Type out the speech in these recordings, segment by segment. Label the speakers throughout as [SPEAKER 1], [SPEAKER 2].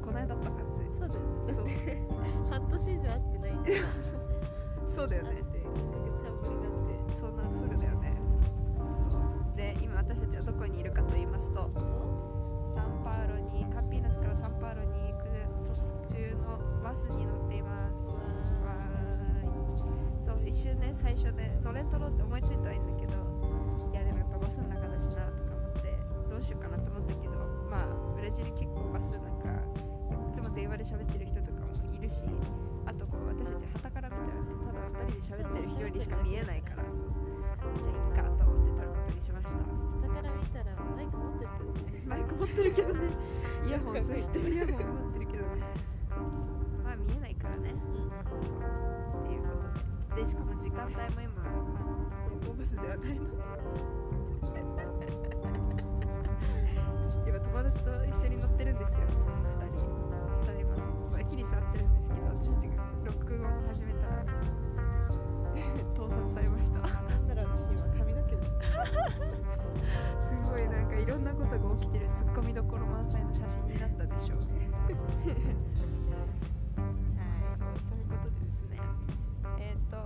[SPEAKER 1] この間だった感じ
[SPEAKER 2] そうだよね。
[SPEAKER 1] そう。
[SPEAKER 2] 半年以上会ってないんだよ
[SPEAKER 1] そうだよね。
[SPEAKER 2] 会って1ヶ月半ぶりになって。
[SPEAKER 1] そんなすぐだよね。そうで今私たちはどこにいるかと言いますとサンパウロにカンピーナスからサンパウロに行く途中のバスに乗っています。わー。い。そう一瞬ね最初ね乗れんとろうって思いついたはいいんだけどいやでもやっぱバスの中だしなとか思ってどうしようかなと思ったけどまあブラジル結構バスなんかいつも電話で喋ってる人とかもいるしあとこう私たち旗から見たらねただ2人で喋ってる人よりしか見えないからそう。じゃあいっかと思って撮ることにしました。
[SPEAKER 2] だから見たらマイク持ってるけどね。
[SPEAKER 1] マイク持ってるけどね。イヤホンそしてイヤホン持ってるけどね。まあ見えないからね。
[SPEAKER 2] うん
[SPEAKER 1] そう。っていうことで。でしかも時間帯も今夜行バスではないの。今友達と一緒に乗ってるんですよ。2人そしたら今脇に座ってるんですけど私たちが録音を始めたら 盗撮されました。
[SPEAKER 2] なんだろう私今髪の毛です
[SPEAKER 1] すごいなんかいろんなことが起きてるツッコミどころ満載の写真になったでしょうね。はい。そうそういうことでですね。えっ、と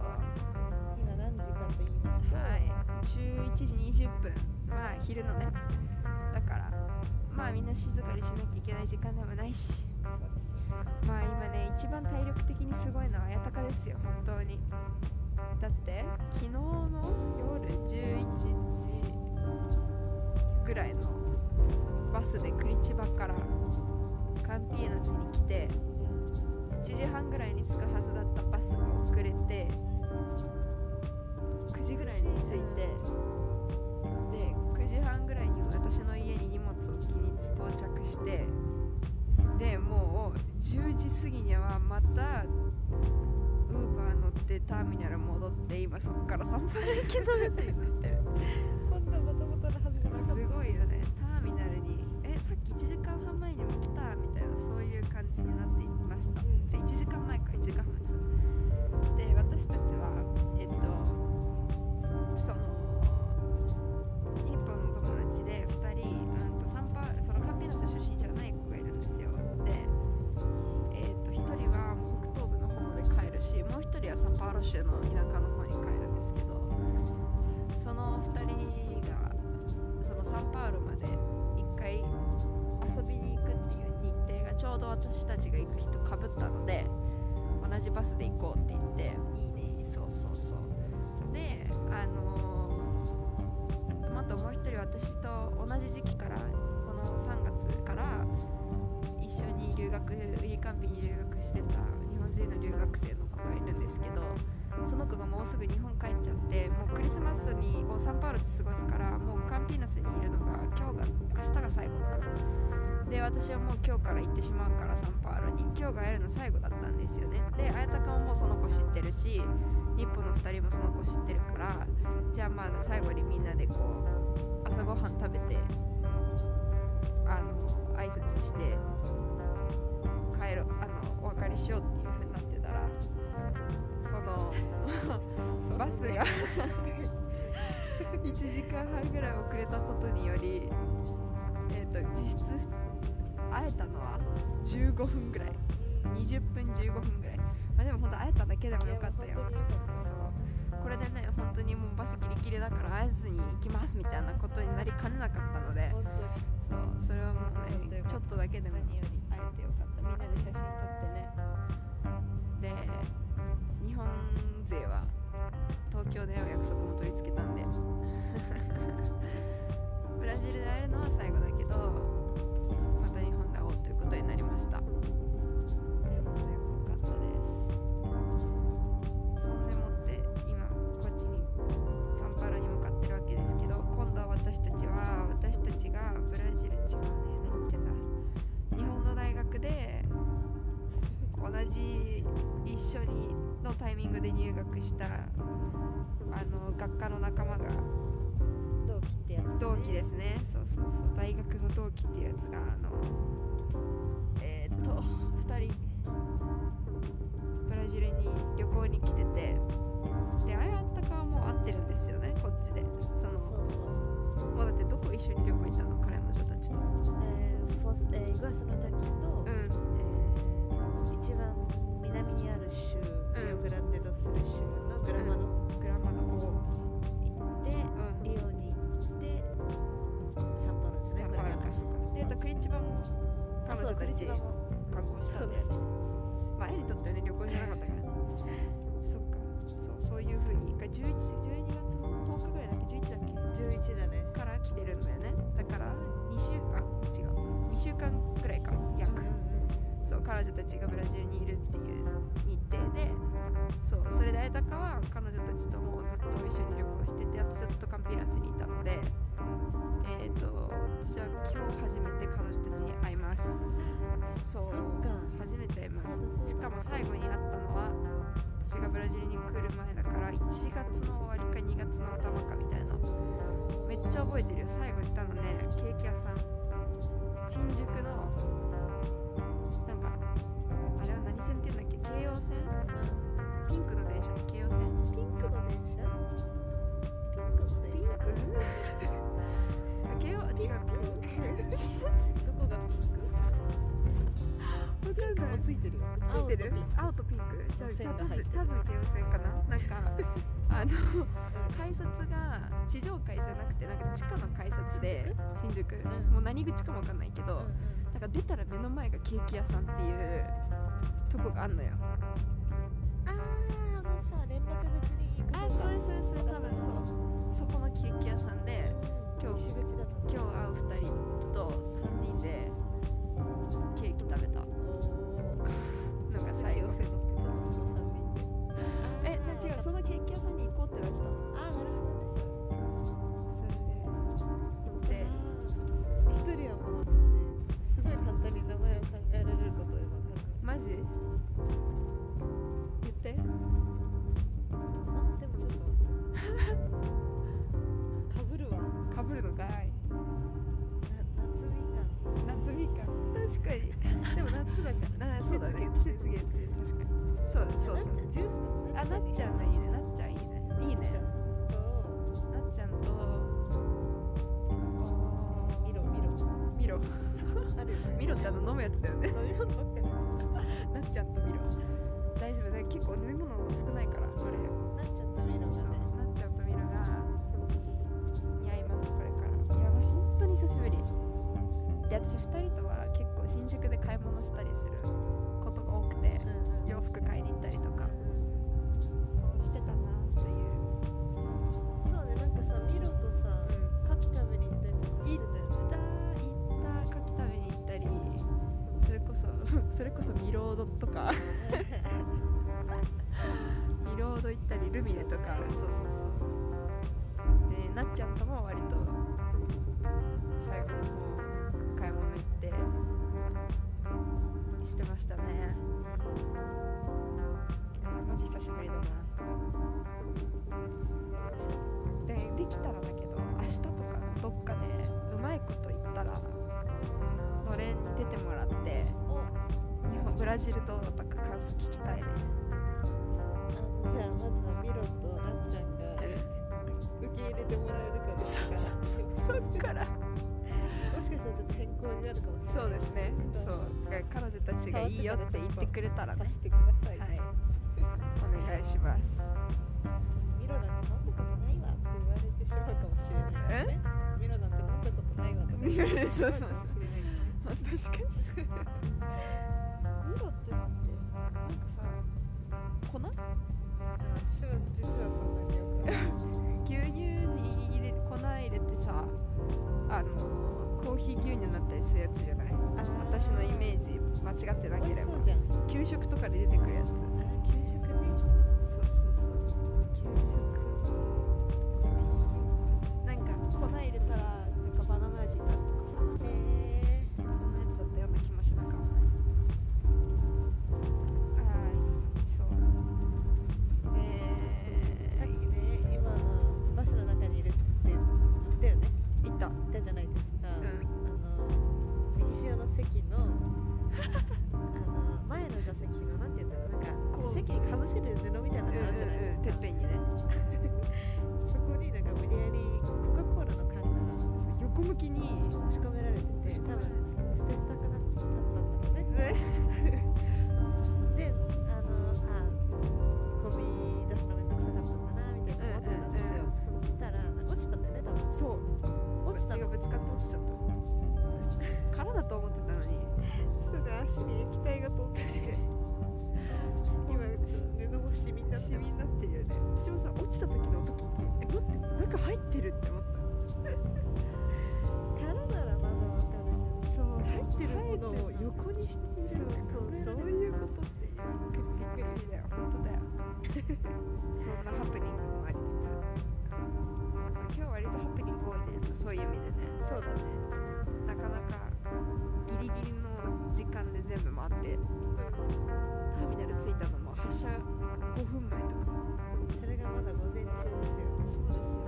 [SPEAKER 2] 今何時かと言いますと
[SPEAKER 1] はい。11時20分。まあ昼のね。だからまあみんな静かにしなきゃいけない時間でもないし。まあ今ね一番体力的にすごいのは綾鷹ですよ本当に。だって昨日の夜11時ぐらいのバスでクリチバからカンピーナスに来て7時半ぐらいに着くはずだったバスが遅れて9時ぐらいに着いてで9時半ぐらいに私の家10時過ぎにはまたウーバー乗ってターミナル戻って今そっから3分行きのバスに乗ってる。
[SPEAKER 2] こんなバタバタなはずじゃなかった。
[SPEAKER 1] すごいよね。ターミナルにえさっき1時間半前にも来たみたいなそういう感じになっていました、
[SPEAKER 2] うん。
[SPEAKER 1] じゃあ1時間前か1時間前そうで私たちはえっとその州の田舎の方に帰るんですけどその2人がそのサンパウロまで1回遊びに行くっていう日程がちょうど私たちが行く日とかぶったので同じバスで行こうって言って。
[SPEAKER 2] いいね
[SPEAKER 1] そうそうそう。であのー、あともう一人私と同じ時期からこの3月から一緒に留学ウィリカンピに留学してた日本人の留学生の子がいるんですけどその子がもうすぐ日本帰っちゃってもうクリスマスにをサンパウロで過ごすからもうカンピーナスにいるのが今日が明日が最後かな。で私はもう今日から行ってしまうからサンパウロに。今日が会えるの最後だったんですよね。で綾鷹ももうその子知ってるし日本の2人もその子知ってるからじゃあまあ最後にみんなでこう朝ごはん食べてあの挨拶して帰ろうあのお別れしようっていう風になってたらそのバスが1時間半ぐらい遅れたことによりえっ、と実質会えたのは15分ぐらい。20分15分ぐらい。まあでも本当会えただけでもよかったよ。そう。これでね本当にもうバスギリギリだから会えずに行きますみたいなことになりかねなかったのでそう。それはもうねちょっとだけでも。
[SPEAKER 2] 何より
[SPEAKER 1] 会えてよかった。みんなで写真撮ってね。で日本勢は東京で会う約束も取り付けたんで。ブラジルで会えるのは最後だけどまた日本で会おうということになりました。よかったです。そんでもって今こっちにサンパウロに向かってるわけですけど今度は私たちは私たちがブラジル違うね何言ってんだ日本の大学で同じ一緒にのタイミングで入学したあの学科の仲間が
[SPEAKER 2] 同期ってやつ、ね、
[SPEAKER 1] 同期ですね。そうそうそう。大学の同期っていうやつがあの2人ブラジルに旅行に来ててであやったかはもう会ってるんですよねこっちで。その
[SPEAKER 2] そうそう。
[SPEAKER 1] もうだってどこ一緒に旅行行ったの？彼女たちと。
[SPEAKER 2] えーフォスえーイグアスの滝と、
[SPEAKER 1] うん。
[SPEAKER 2] えー一番南にある州、リオグランデド。スル州のグラマド
[SPEAKER 1] グラマの方
[SPEAKER 2] 行って、
[SPEAKER 1] うん。
[SPEAKER 2] リオに行ってサンパウロですねこれから
[SPEAKER 1] パウロか。そうかであとクリチバも
[SPEAKER 2] あそうクリチ。バも
[SPEAKER 1] 観光したんだよね。まあ絵にとってはね旅行じゃなかったから。そっか。そうそういうふうに11 12月の10日ぐらいだっけ？11だっけ
[SPEAKER 2] ？11だね。
[SPEAKER 1] から来てるんだよね。だから2週間違う。2週間くらいか。約。そう彼女たちがブラジルにいるっていう日程でそうそれで綾鷹は彼女たちともずっと一緒に旅行してて私はずっとカンピーランスにいたのでえっ、ー、と私は今日初めて彼女たちに会います。そう初めて会います。しかも最後に会ったのは私がブラジルに来る前だから1月の終わりか2月の頭かみたいな。めっちゃ覚えてるよ。最後に行ったのねケーキ屋さん。新宿のなんかあれは何線っていうんだピンクじゃあじゃあ多分多分京葉線かな？なんか あの改札が地上階じゃなくてなんか地下の改札で新宿、
[SPEAKER 2] うん。
[SPEAKER 1] もう何口かもわかんないけど、
[SPEAKER 2] うんうん
[SPEAKER 1] なんか出たら目の前がケーキ屋さんっていうとこがあんのよ。
[SPEAKER 2] あーあのさ連絡口に行く
[SPEAKER 1] あ
[SPEAKER 2] の
[SPEAKER 1] それそれそれ多分そう。そこのケーキ屋さんで今日今日会う2人と3人でケーキ食べた。の
[SPEAKER 2] お
[SPEAKER 1] が最後
[SPEAKER 2] 寄せ乗
[SPEAKER 1] 違うそのケーキ屋さんに行こうってなっ
[SPEAKER 2] な
[SPEAKER 1] っ
[SPEAKER 2] ちゃん
[SPEAKER 1] がいいねなっちゃんいいね。いいね
[SPEAKER 2] と
[SPEAKER 1] なっちゃんと
[SPEAKER 2] ミロミロ
[SPEAKER 1] ミロ
[SPEAKER 2] あるよね。
[SPEAKER 1] ミロってあの飲むやつだよね。
[SPEAKER 2] 飲み物ばっかり
[SPEAKER 1] なっちゃんとミロ大丈夫だ結構飲み物少ないからこれ。
[SPEAKER 2] なっちゃんとミロ
[SPEAKER 1] そう
[SPEAKER 2] だね
[SPEAKER 1] なっちゃんとミロが似合いますこれから。いやばい本当に久しぶり。で私2人とは結構新宿で買い物したりすることが多くて
[SPEAKER 2] うん。
[SPEAKER 1] 洋服買いに行ったりとかそう
[SPEAKER 2] ねなんかさミロとさ牡蠣食べに行ったりとかしてたよね。
[SPEAKER 1] 行った行った牡蠣食べに行ったり。それこそ それこそミロードとか。ミロード行ったりルミネとか。そうそうそう。でなっちゃんとも割とそうでできたらだけど明日とかどっかでうまいこと言ったらのれんに出てもらって
[SPEAKER 2] お。
[SPEAKER 1] 日本ブラジルどうだったか感想聞きたいね。
[SPEAKER 2] あじゃあまずはミロとなっちゃんが受け入れてもらえるかどうか
[SPEAKER 1] そっから。
[SPEAKER 2] もしかしたらちょっと変更になるかもしれない。
[SPEAKER 1] そうですね。そう。彼女たちがいいよって言ってくれたらね。
[SPEAKER 2] さしてください、
[SPEAKER 1] はい。お願いします。
[SPEAKER 2] ミロなんて飲んだことないわって言われてしまうかもしれないよね。ミロなんて飲んだことないわとか。
[SPEAKER 1] 言われるそうそう。
[SPEAKER 2] かもしれないよね
[SPEAKER 1] 確かにミロってだってなんかさ粉？
[SPEAKER 2] あ私は実はそんなによく
[SPEAKER 1] 牛乳に入れ粉入れてさあのコーヒー牛乳になったりするやつじゃない？私のイメージ間違ってなければ。
[SPEAKER 2] 美味しそうじゃん。
[SPEAKER 1] 給食とかで出てくるやつ
[SPEAKER 2] 足に液体が飛んでて。今布もシミになって
[SPEAKER 1] シミになって。るよね私もさ落ちた時の音聞いてえ待って。中入ってる。って思った
[SPEAKER 2] からならまだわかる。
[SPEAKER 1] そう
[SPEAKER 2] 入ってる。ものを横にしている。
[SPEAKER 1] そうそうどういうことっていうびっくりだよ本当だよそんなハプニングもありつつ、まあ、今日は割とハプニング多いねそういう意味でね
[SPEAKER 2] そうだね
[SPEAKER 1] なかなかギリギリの時間で全部回ってターミナル着いたのも発車5分前とか。
[SPEAKER 2] それがまだ午前中ですよ
[SPEAKER 1] そうですよ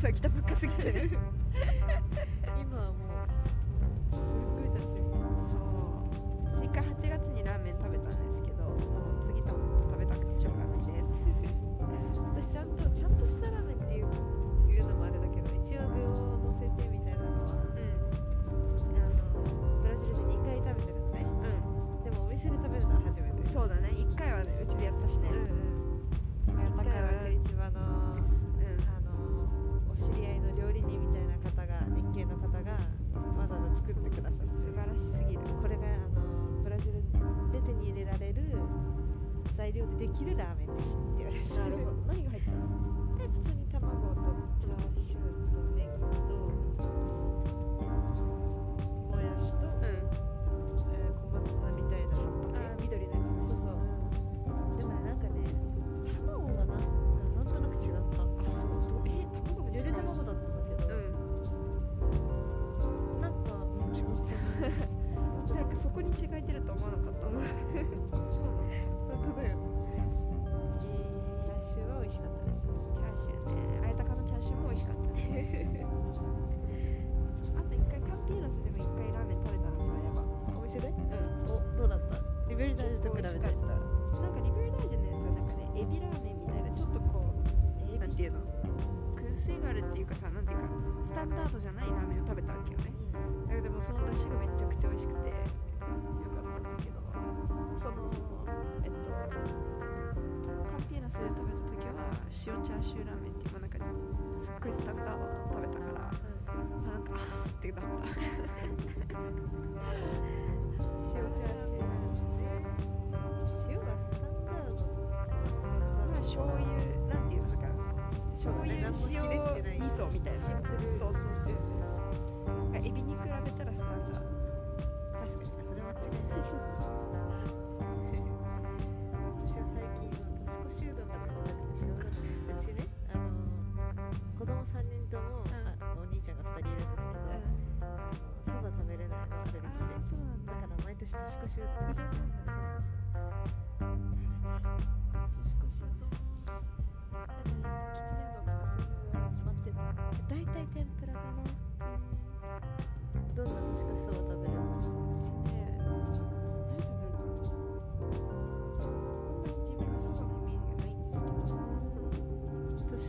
[SPEAKER 2] っ
[SPEAKER 1] たんそう
[SPEAKER 2] 来たばっか
[SPEAKER 1] すぎ
[SPEAKER 2] て。ねなんか
[SPEAKER 1] そこに違い出ると思わなかったそうなの
[SPEAKER 2] 本当だよ。チャーシューは美味しかったです
[SPEAKER 1] チャーシューねあやたかのチャーシューも美味しかったねあと一回カンピーナスでも一回ラーメン食べたのそういえば
[SPEAKER 2] お店で
[SPEAKER 1] うん
[SPEAKER 2] おどうだったリベリダージと比べて
[SPEAKER 1] ったなんかリベルダージュのやつはなんかねエビラーメンみたいなちょっとこうなんていうの癖があるっていうかさなんていうかスタンダードじゃないラーメンを食べたわけよ。ねどでもその出汁がめちゃくちゃ美味しくてよかったんだけどそのえっとカンピーナスで食べた時は塩チャーシューラーメンっていうまあなんかすっごいスタンダードなの食べたからあなんかあーってなった。
[SPEAKER 2] 塩チャーシュー塩がスタンダード
[SPEAKER 1] まあ醤油なんていうのか醤油塩味噌みたいな。
[SPEAKER 2] シンプル。
[SPEAKER 1] そうそうそうそうそうエビに比べたらスタンダード。
[SPEAKER 2] 確かにそれ間違いない私は最近年越しうどん。が食べたくてしょうがないうちねあの子供3人とも、
[SPEAKER 1] うん。
[SPEAKER 2] あお兄ちゃんが2人いるんですけどそば、食べれないのアレルギーでだから毎年年越しうどん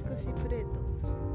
[SPEAKER 1] ですけど
[SPEAKER 2] 年越しプレート。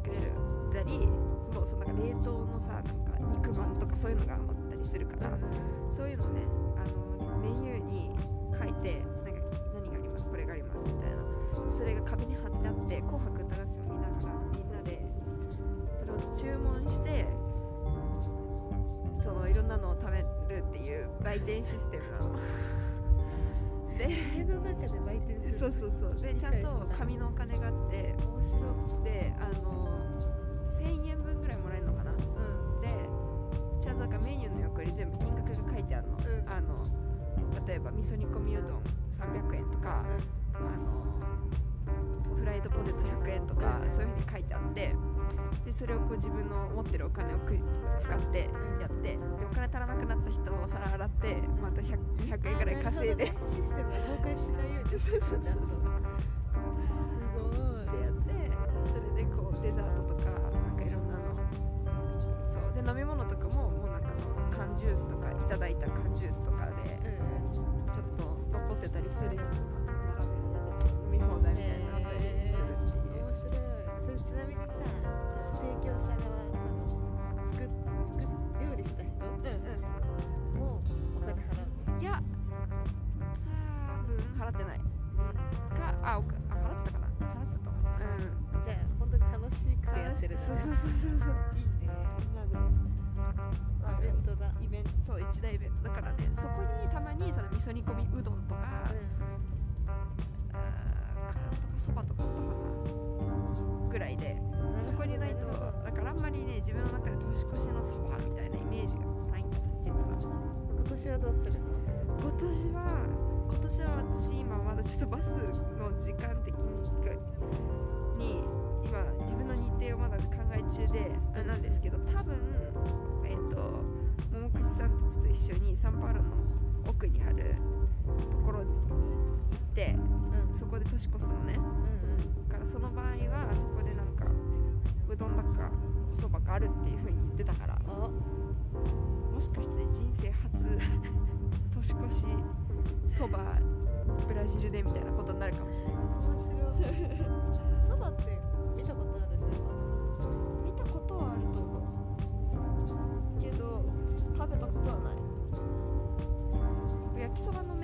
[SPEAKER 1] 作れるたりもうそのなんか冷凍のさなんか肉まんとかそういうのが余ったりするから、そういうのをねあのメニューに書いてなんか何がありますこれがありますみたいなそれが壁に貼ってあって「紅白歌合戦」を見ながらみんなでそれを注文してそのいろんなのを食べるっていう売店システムなの。で
[SPEAKER 2] 家の中で売店する。
[SPEAKER 1] そうそうそう。でちゃんと紙のお金があって
[SPEAKER 2] 面白い
[SPEAKER 1] であの1000円分ぐらいもらえるのかな。
[SPEAKER 2] うん。
[SPEAKER 1] でちゃんとなんかメニューの横に全部金額が書いてあるの,、
[SPEAKER 2] うん。
[SPEAKER 1] あの例えば味噌煮込みうどん300円とか、あのフライドポテト100円とか、
[SPEAKER 2] うん
[SPEAKER 1] そういうふうに書いてあってでそれをこう自分の持ってるお金をく使ってやってでお金足らなくなった人をお皿洗ってまた100 200円ぐらい稼いで。
[SPEAKER 2] システムが崩壊しないように
[SPEAKER 1] そうそうそう。
[SPEAKER 2] ごい。
[SPEAKER 1] でやってそれでこうデザートとかなんかいろんなの。そう。で飲み物とかももうなんかその缶ジュースとかいただいた缶ジュースとかは
[SPEAKER 2] どうするの
[SPEAKER 1] 今年は今年は私今まだちょっとバスの時間的にに今自分の日程をまだ考え中でなんですけど多分えっ、と桃串さんたちと一緒にサンパウロの奥にあるところに行って
[SPEAKER 2] うん
[SPEAKER 1] そこで年越すのね。
[SPEAKER 2] うん
[SPEAKER 1] だからその場合はそこでなんかうどんだかおそばがあるっていう風に言ってたから。
[SPEAKER 2] あ
[SPEAKER 1] もしかして人生初年越しそばブラジルでみたいなことになるかもしれない
[SPEAKER 2] 面白い。そば。って見たことあるスーパー
[SPEAKER 1] 見たことはあると思う。けど食べたことはない。焼きそばの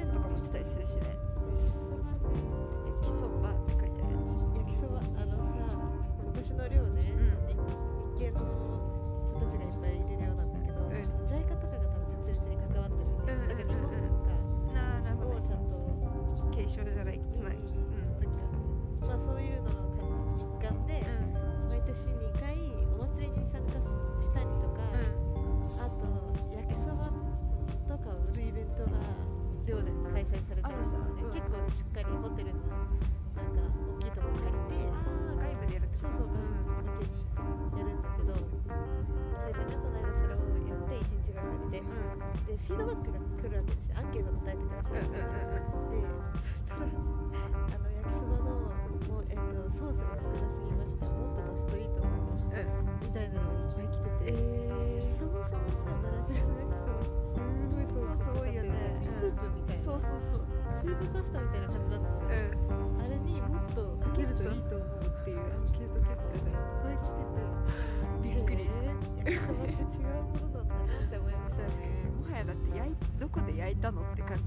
[SPEAKER 2] で、フィ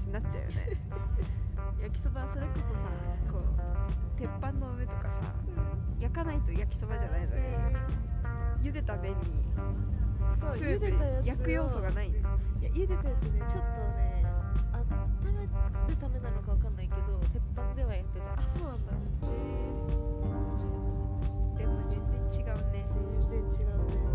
[SPEAKER 2] のって感じになっ
[SPEAKER 1] ちゃうよね。焼きそばそれこそさこう鉄板の上とかさ焼かないと焼きそばじゃないのに茹でた麺に
[SPEAKER 2] そう茹でたやつを
[SPEAKER 1] 焼く要素がない
[SPEAKER 2] いや茹でたやつねちょっとね温めるためなのかわかんないけど鉄板ではやってた。
[SPEAKER 1] あそうなんだ。でも全然違うね。
[SPEAKER 2] 全然違うね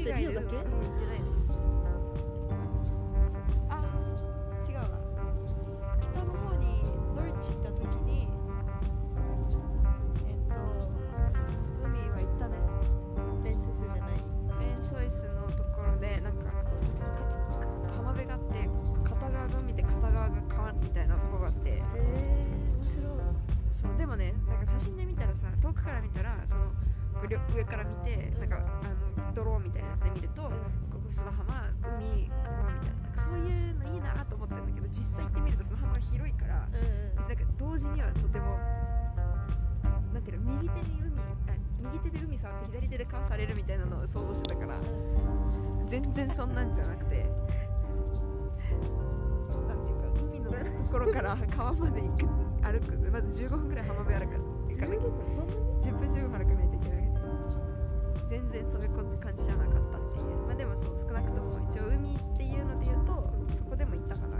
[SPEAKER 2] してリオだけ、
[SPEAKER 1] 行ってないころから川まで行く歩くまず15分ぐらい浜辺歩く行かなきゃ。10分10分歩かないといけない。全然そういう感じじゃなかったっていう。まあでもそう少なくとも一応海っていうので言うとそこでも行ったかな。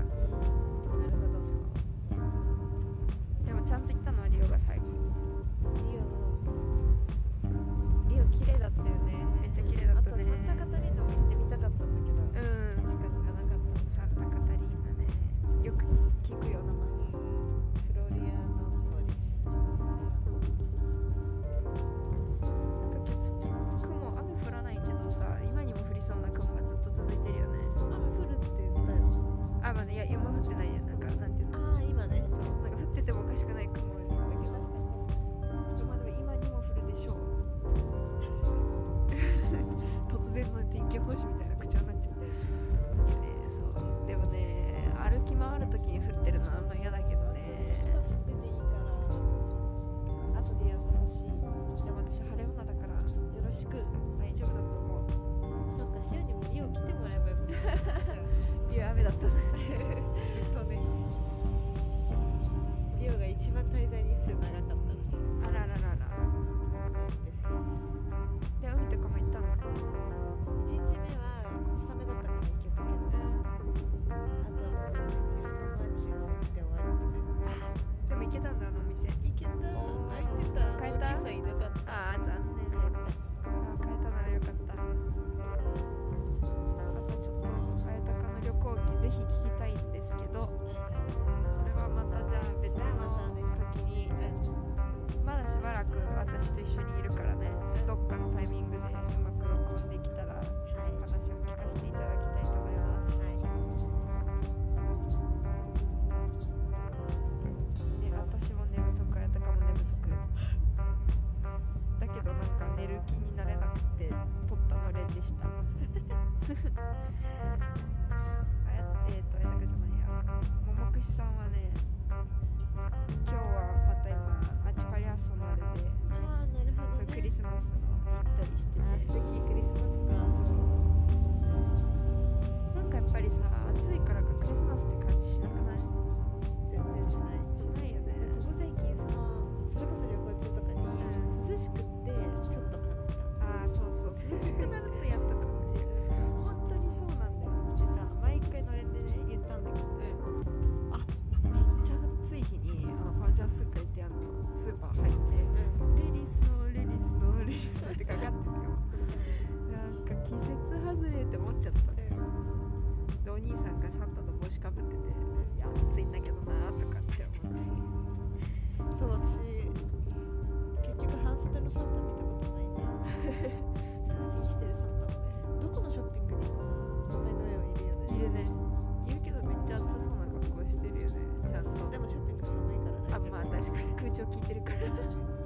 [SPEAKER 1] 聴聞いてるか
[SPEAKER 2] ら。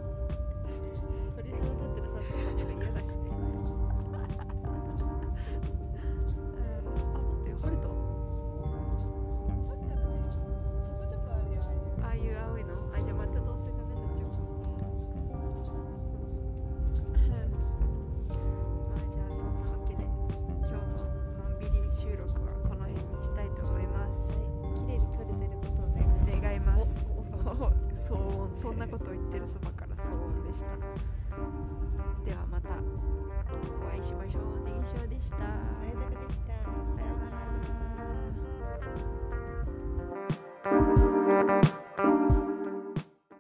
[SPEAKER 2] んなことを
[SPEAKER 1] 言ってるそばから騒音でした。ではまたお会いしましょう。年少でした。